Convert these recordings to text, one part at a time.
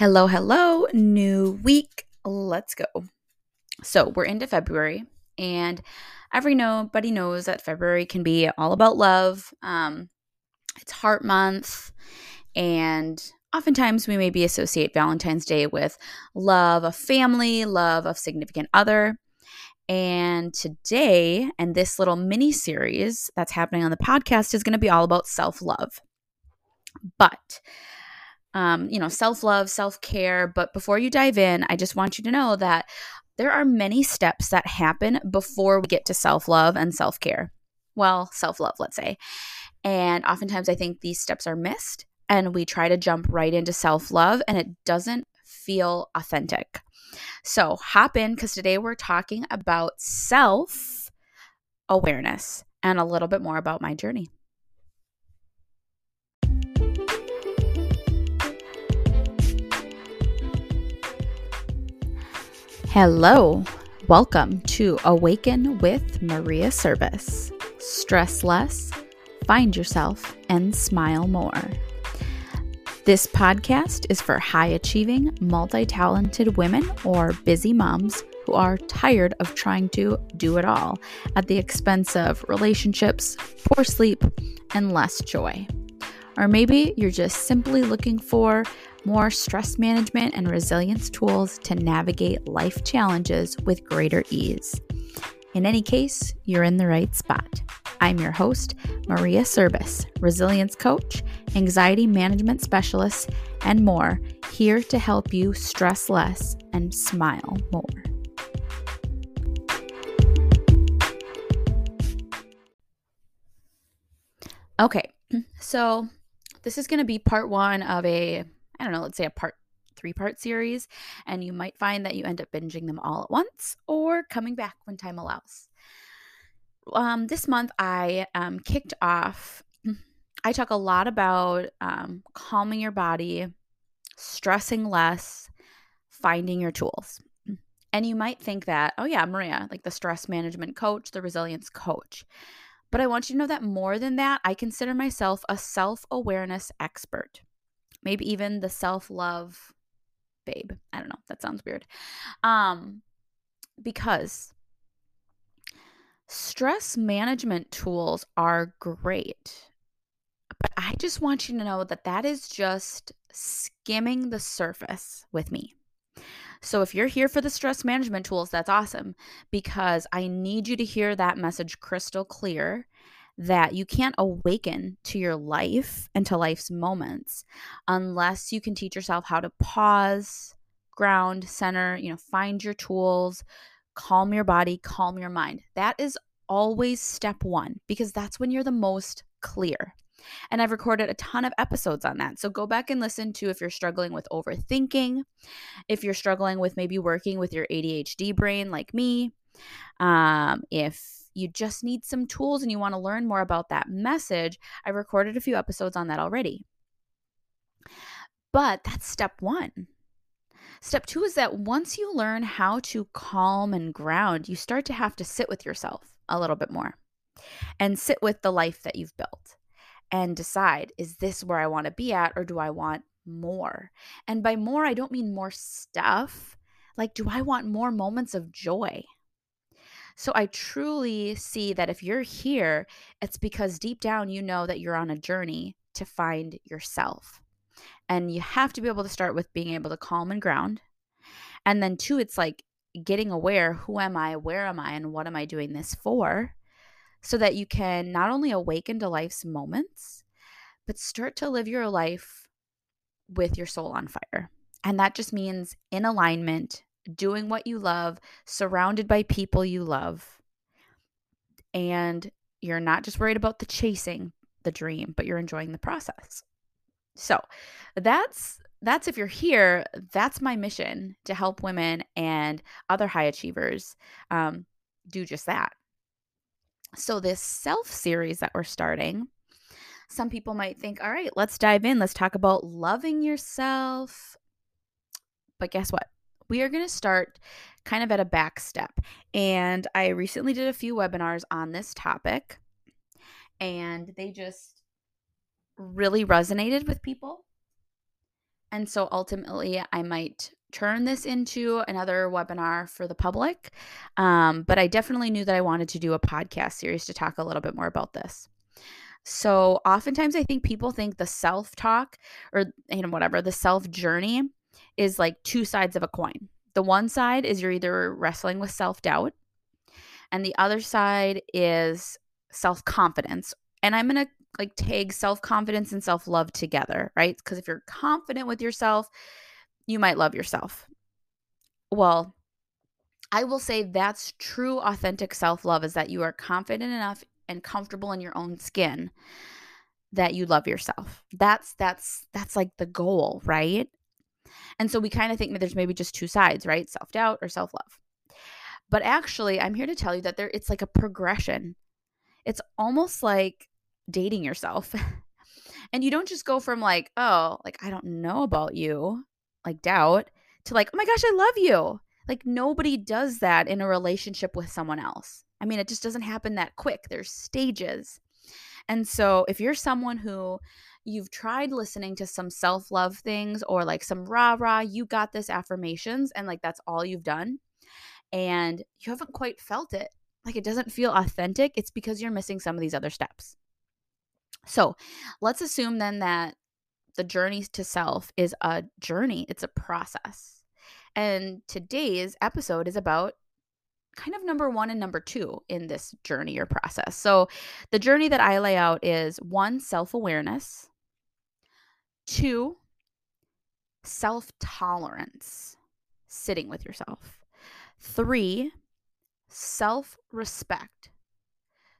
Hello, hello, new week. Let's go. So, we're into February, and everybody knows that February can be all about love. Um, it's heart month, and oftentimes we maybe associate Valentine's Day with love of family, love of significant other. And today, and this little mini series that's happening on the podcast is going to be all about self love. But um, you know, self love, self care. But before you dive in, I just want you to know that there are many steps that happen before we get to self love and self care. Well, self love, let's say. And oftentimes I think these steps are missed and we try to jump right into self love and it doesn't feel authentic. So hop in because today we're talking about self awareness and a little bit more about my journey. Hello, welcome to Awaken with Maria Serbus. Stress less, find yourself, and smile more. This podcast is for high achieving, multi talented women or busy moms who are tired of trying to do it all at the expense of relationships, poor sleep, and less joy. Or maybe you're just simply looking for more stress management and resilience tools to navigate life challenges with greater ease. In any case, you're in the right spot. I'm your host, Maria Serbus, resilience coach, anxiety management specialist, and more, here to help you stress less and smile more. Okay, so this is going to be part one of a I don't know, let's say a part three part series, and you might find that you end up binging them all at once or coming back when time allows. Um, this month, I um, kicked off, I talk a lot about um, calming your body, stressing less, finding your tools. And you might think that, oh, yeah, Maria, like the stress management coach, the resilience coach. But I want you to know that more than that, I consider myself a self awareness expert maybe even the self love babe. I don't know. That sounds weird. Um, because stress management tools are great. But I just want you to know that that is just skimming the surface with me. So if you're here for the stress management tools, that's awesome because I need you to hear that message crystal clear that you can't awaken to your life and to life's moments unless you can teach yourself how to pause, ground, center, you know, find your tools, calm your body, calm your mind. That is always step one because that's when you're the most clear. And I've recorded a ton of episodes on that. So go back and listen to if you're struggling with overthinking, if you're struggling with maybe working with your ADHD brain like me, um, if you just need some tools and you want to learn more about that message, I recorded a few episodes on that already. But that's step one. Step two is that once you learn how to calm and ground, you start to have to sit with yourself a little bit more and sit with the life that you've built and decide is this where I want to be at or do I want more? And by more, I don't mean more stuff. Like, do I want more moments of joy? So I truly see that if you're here, it's because deep down you know that you're on a journey to find yourself. And you have to be able to start with being able to calm and ground. And then, two, it's like getting aware who am I, where am I, and what am I doing this for? So that you can not only awaken to life's moments, but start to live your life with your soul on fire. And that just means in alignment doing what you love, surrounded by people you love. And you're not just worried about the chasing the dream, but you're enjoying the process. So, that's that's if you're here, that's my mission to help women and other high achievers um, do just that. So, this self series that we're starting, some people might think, all right, let's dive in. Let's talk about loving yourself. But guess what? We are going to start kind of at a back step. And I recently did a few webinars on this topic, and they just really resonated with people. And so ultimately, I might turn this into another webinar for the public. Um, but I definitely knew that I wanted to do a podcast series to talk a little bit more about this. So oftentimes I think people think the self talk or you know whatever, the self journey is like two sides of a coin. The one side is you're either wrestling with self-doubt and the other side is self-confidence. And I'm going to like tag self-confidence and self-love together, right? Because if you're confident with yourself, you might love yourself. Well, I will say that's true authentic self-love is that you are confident enough and comfortable in your own skin that you love yourself. That's that's that's like the goal, right? And so we kind of think that there's maybe just two sides, right? Self-doubt or self-love. But actually, I'm here to tell you that there it's like a progression. It's almost like dating yourself. and you don't just go from like, oh, like I don't know about you, like doubt, to like, oh my gosh, I love you. Like nobody does that in a relationship with someone else. I mean, it just doesn't happen that quick. There's stages. And so if you're someone who you've tried listening to some self love things or like some rah rah, you got this affirmations, and like that's all you've done, and you haven't quite felt it, like it doesn't feel authentic, it's because you're missing some of these other steps. So let's assume then that the journey to self is a journey, it's a process. And today's episode is about kind of number one and number two in this journey or process. So, the journey that I lay out is one, self awareness, two, self tolerance, sitting with yourself, three, self respect,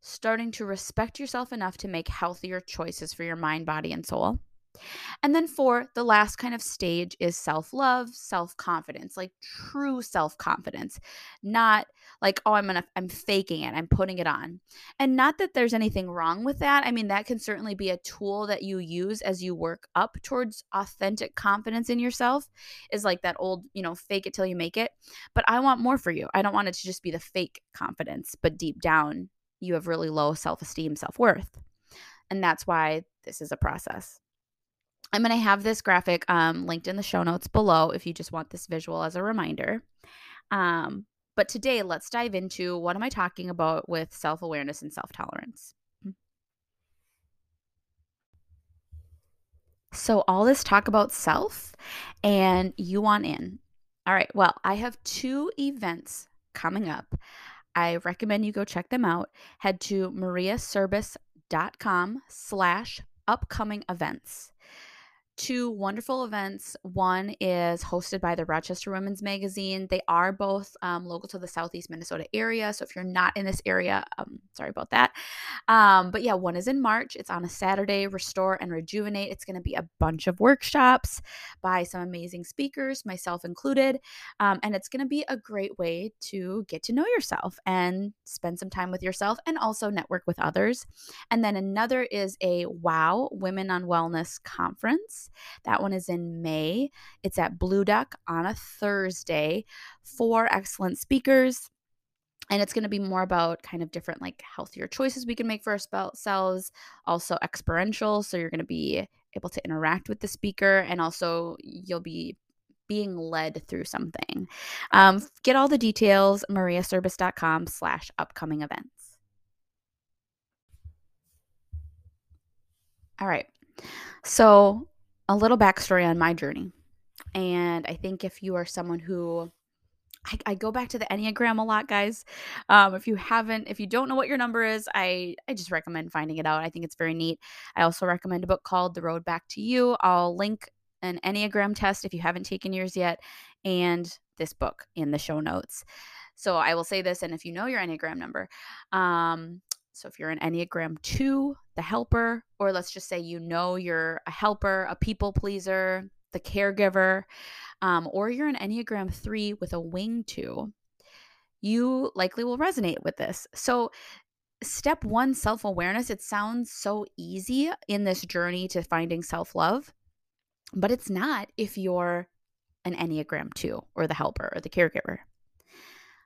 starting to respect yourself enough to make healthier choices for your mind, body, and soul. And then four, the last kind of stage is self love, self confidence, like true self confidence, not like, oh, I'm gonna, I'm faking it, I'm putting it on. And not that there's anything wrong with that. I mean, that can certainly be a tool that you use as you work up towards authentic confidence in yourself, is like that old, you know, fake it till you make it. But I want more for you. I don't want it to just be the fake confidence, but deep down, you have really low self esteem, self worth. And that's why this is a process. I'm going to have this graphic um, linked in the show notes below if you just want this visual as a reminder. Um, but today, let's dive into what am I talking about with self awareness and self tolerance. So, all this talk about self, and you want in. All right, well, I have two events coming up. I recommend you go check them out. Head to mariaserbus.com slash upcoming events two wonderful events. One is hosted by the Rochester Women's Magazine. They are both um, local to the Southeast Minnesota area. So if you're not in this area, um, sorry about that. Um, but yeah, one is in March. It's on a Saturday, Restore and Rejuvenate. It's going to be a bunch of workshops by some amazing speakers, myself included. Um, and it's going to be a great way to get to know yourself and spend some time with yourself and also network with others. And then another is a WOW Women on Wellness Conference. That one is in May. It's at Blue Duck on a Thursday. Four excellent speakers and it's going to be more about kind of different like healthier choices we can make for ourselves also experiential so you're going to be able to interact with the speaker and also you'll be being led through something um, get all the details mariaserbus.com slash upcoming events all right so a little backstory on my journey. And I think if you are someone who I, I, go back to the Enneagram a lot, guys. Um, if you haven't, if you don't know what your number is, I, I just recommend finding it out. I think it's very neat. I also recommend a book called The Road Back to You. I'll link an Enneagram test if you haven't taken yours yet, and this book in the show notes. So I will say this, and if you know your Enneagram number, um, so if you're an Enneagram 2, the helper, or let's just say you know you're a helper, a people pleaser, the caregiver, um, or you're an Enneagram 3 with a wing 2, you likely will resonate with this. So, step one self awareness, it sounds so easy in this journey to finding self love, but it's not if you're an Enneagram 2 or the helper or the caregiver.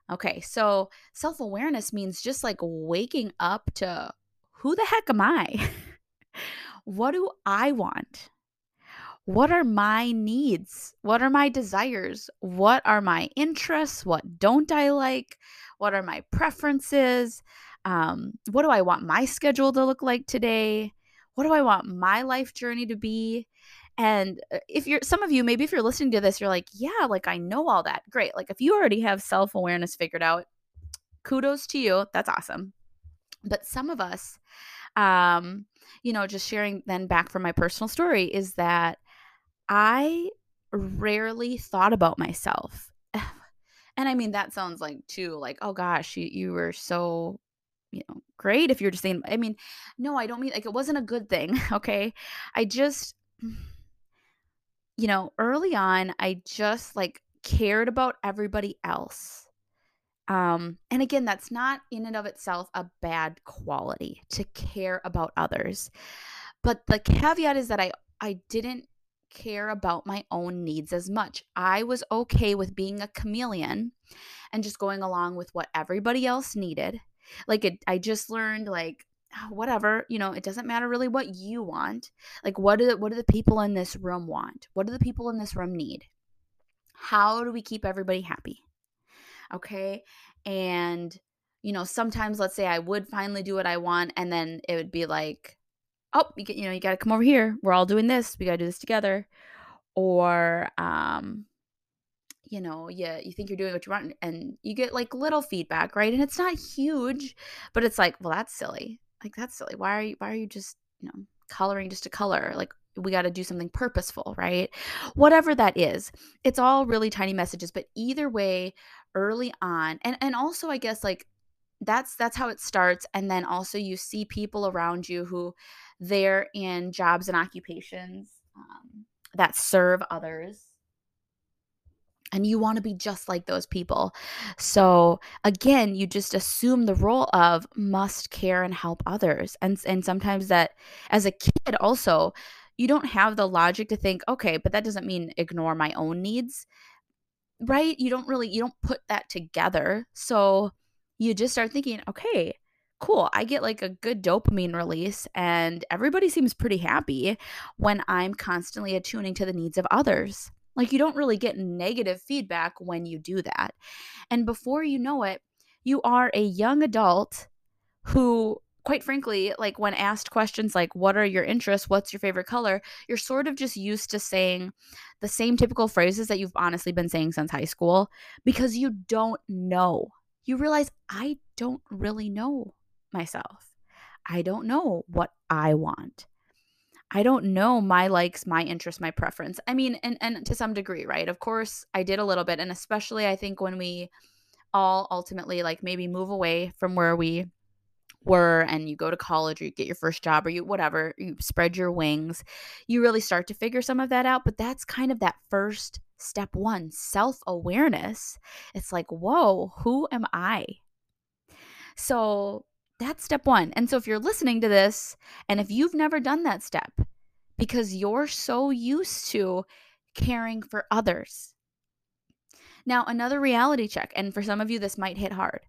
Okay, so self awareness means just like waking up to who the heck am I? what do I want? what are my needs? What are my desires? What are my interests? What don't I like? What are my preferences? Um, what do I want my schedule to look like today? What do I want my life journey to be? And uh, if you're some of you, maybe if you're listening to this, you're like, yeah, like I know all that. Great. Like if you already have self awareness figured out, kudos to you. That's awesome. But some of us, um, you know, just sharing then back from my personal story is that I rarely thought about myself. And I mean, that sounds like too, like, oh gosh, you, you were so, you know, great if you're just saying, I mean, no, I don't mean like it wasn't a good thing. Okay. I just, you know, early on, I just like cared about everybody else. Um, and again, that's not in and of itself a bad quality to care about others. But the caveat is that I I didn't care about my own needs as much. I was okay with being a chameleon and just going along with what everybody else needed. Like it, I just learned like whatever, you know, it doesn't matter really what you want. Like what do what do the people in this room want? What do the people in this room need? How do we keep everybody happy? Okay? And you know, sometimes let's say I would finally do what I want and then it would be like oh, you, get, you know, you got to come over here. We're all doing this. We got to do this together. Or, um, you know, yeah, you think you're doing what you want and you get like little feedback, right? And it's not huge, but it's like, well, that's silly. Like that's silly. Why are you why are you just, you know, coloring just a color? Like we got to do something purposeful, right? Whatever that is. It's all really tiny messages, but either way, early on, and and also I guess like that's that's how it starts and then also you see people around you who they're in jobs and occupations um, that serve others and you want to be just like those people. So again, you just assume the role of must care and help others. And and sometimes that as a kid also, you don't have the logic to think, okay, but that doesn't mean ignore my own needs. Right? You don't really you don't put that together. So you just start thinking, okay, cool, I get like a good dopamine release, and everybody seems pretty happy when I'm constantly attuning to the needs of others. Like, you don't really get negative feedback when you do that. And before you know it, you are a young adult who, quite frankly, like when asked questions like, What are your interests? What's your favorite color? You're sort of just used to saying the same typical phrases that you've honestly been saying since high school because you don't know you realize I don't really know myself. I don't know what I want. I don't know my likes, my interests, my preference. I mean, and and to some degree, right? Of course, I did a little bit, and especially I think when we all ultimately like maybe move away from where we were and you go to college or you get your first job or you whatever, you spread your wings, you really start to figure some of that out, but that's kind of that first step one self awareness. It's like, whoa, who am I? So that's step one. And so if you're listening to this and if you've never done that step because you're so used to caring for others. Now, another reality check, and for some of you, this might hit hard.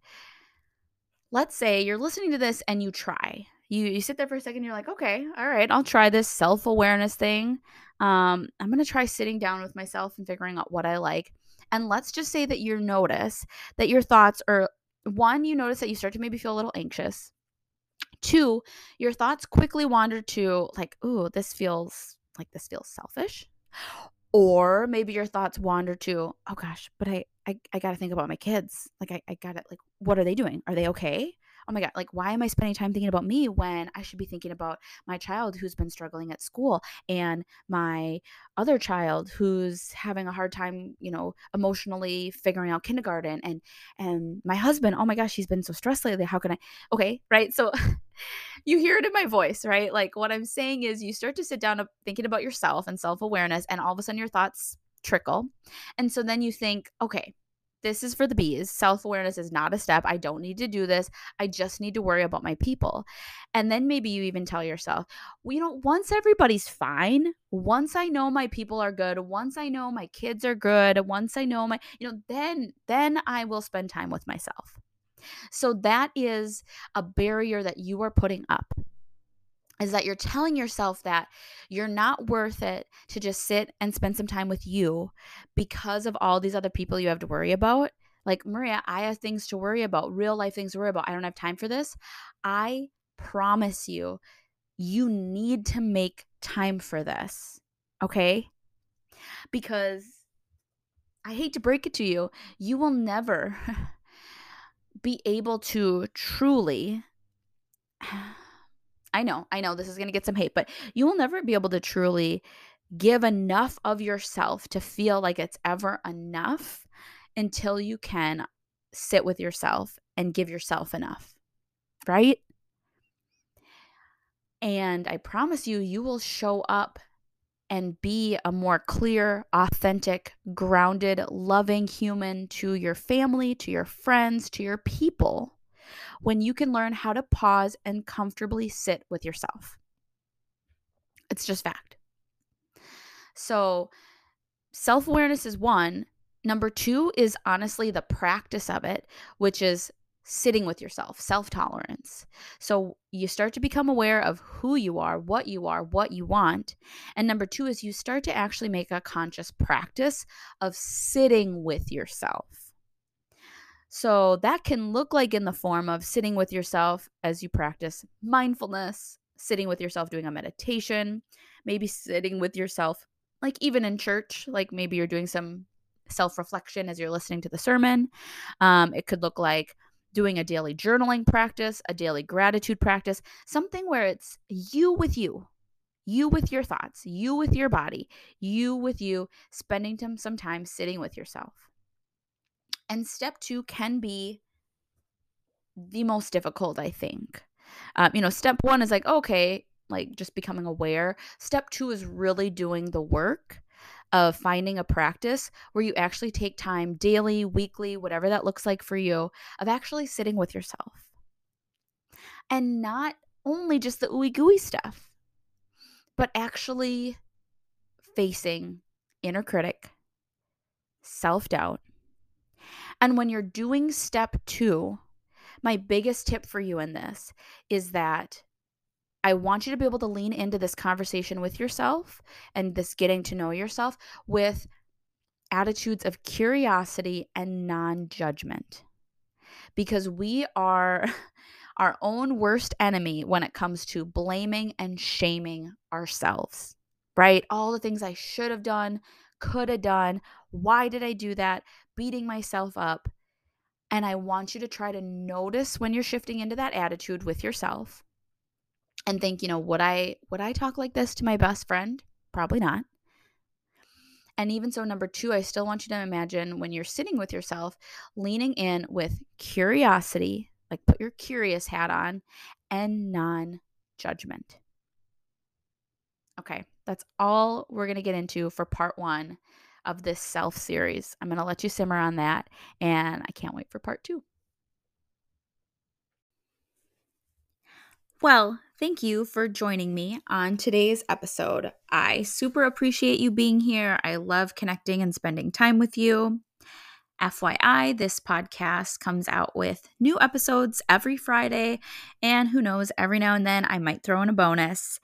Let's say you're listening to this and you try. You, you sit there for a second, you're like, okay, all right, I'll try this self awareness thing. Um, I'm going to try sitting down with myself and figuring out what I like. And let's just say that you notice that your thoughts are one, you notice that you start to maybe feel a little anxious. Two, your thoughts quickly wander to like, ooh, this feels like this feels selfish. Or maybe your thoughts wander to, oh gosh, but I I, I gotta think about my kids. Like I, I gotta like, what are they doing? Are they okay? Oh my God, like, why am I spending time thinking about me when I should be thinking about my child who's been struggling at school and my other child who's having a hard time, you know, emotionally figuring out kindergarten and, and my husband, oh my gosh, he's been so stressed lately. How can I? Okay. Right. So you hear it in my voice, right? Like, what I'm saying is you start to sit down thinking about yourself and self awareness, and all of a sudden your thoughts trickle. And so then you think, okay, this is for the bees. Self awareness is not a step. I don't need to do this. I just need to worry about my people. And then maybe you even tell yourself, well, you know, once everybody's fine, once I know my people are good, once I know my kids are good, once I know my, you know, then, then I will spend time with myself. So that is a barrier that you are putting up. Is that you're telling yourself that you're not worth it to just sit and spend some time with you because of all these other people you have to worry about. Like, Maria, I have things to worry about, real life things to worry about. I don't have time for this. I promise you, you need to make time for this. Okay? Because I hate to break it to you, you will never be able to truly I know, I know this is going to get some hate, but you will never be able to truly give enough of yourself to feel like it's ever enough until you can sit with yourself and give yourself enough. Right? And I promise you, you will show up and be a more clear, authentic, grounded, loving human to your family, to your friends, to your people when you can learn how to pause and comfortably sit with yourself. It's just fact. So, self awareness is one. Number two is honestly the practice of it, which is sitting with yourself, self tolerance. So you start to become aware of who you are, what you are, what you want. And number two is you start to actually make a conscious practice of sitting with yourself. So that can look like in the form of sitting with yourself as you practice mindfulness, sitting with yourself doing a meditation, maybe sitting with yourself, like even in church, like maybe you're doing some self reflection as you're listening to the sermon. Um, it could look like doing a daily journaling practice, a daily gratitude practice, something where it's you with you, you with your thoughts, you with your body, you with you, spending some time sitting with yourself. And step two can be the most difficult, I think. Um, you know, step one is like, okay, like just becoming aware. Step two is really doing the work of finding a practice where you actually take time daily, weekly, whatever that looks like for you, of actually sitting with yourself. And not only just the ooey gooey stuff, but actually facing inner critic, self doubt, and when you're doing step two, my biggest tip for you in this is that I want you to be able to lean into this conversation with yourself and this getting to know yourself with attitudes of curiosity and non judgment. Because we are our own worst enemy when it comes to blaming and shaming ourselves, right? All the things I should have done, could have done. Why did I do that? beating myself up. And I want you to try to notice when you're shifting into that attitude with yourself and think, you know, would I would I talk like this to my best friend? Probably not. And even so, number two, I still want you to imagine when you're sitting with yourself, leaning in with curiosity, like put your curious hat on, and non judgment. Okay, that's all we're going to get into for part one of this self series. I'm going to let you simmer on that, and I can't wait for part two. Well, thank you for joining me on today's episode. I super appreciate you being here. I love connecting and spending time with you. FYI, this podcast comes out with new episodes every Friday, and who knows, every now and then I might throw in a bonus.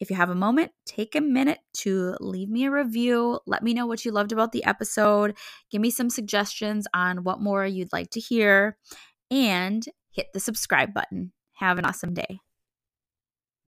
If you have a moment, take a minute to leave me a review. Let me know what you loved about the episode. Give me some suggestions on what more you'd like to hear, and hit the subscribe button. Have an awesome day.